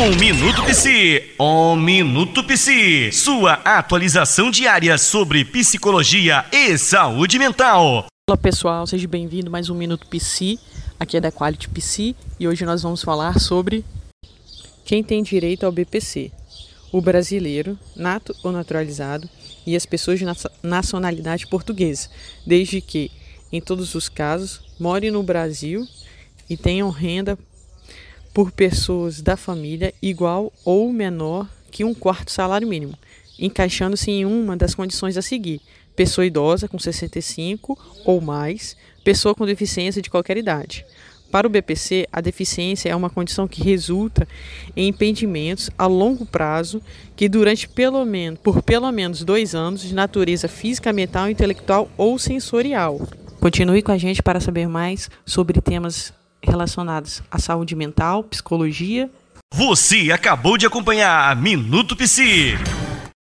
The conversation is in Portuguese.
Um Minuto Psi, um Minuto Psi, sua atualização diária sobre psicologia e saúde mental. Olá pessoal, seja bem-vindo mais um Minuto Psi, aqui é da Quality Psi e hoje nós vamos falar sobre quem tem direito ao BPC, o brasileiro, nato ou naturalizado, e as pessoas de nacionalidade portuguesa, desde que, em todos os casos, morem no Brasil e tenham renda por pessoas da família igual ou menor que um quarto salário mínimo, encaixando-se em uma das condições a seguir: pessoa idosa com 65 ou mais, pessoa com deficiência de qualquer idade. Para o BPC, a deficiência é uma condição que resulta em impedimentos a longo prazo que durante pelo menos por pelo menos dois anos de natureza física, mental, intelectual ou sensorial. Continue com a gente para saber mais sobre temas relacionadas à saúde mental, psicologia. Você acabou de acompanhar Minuto Psi.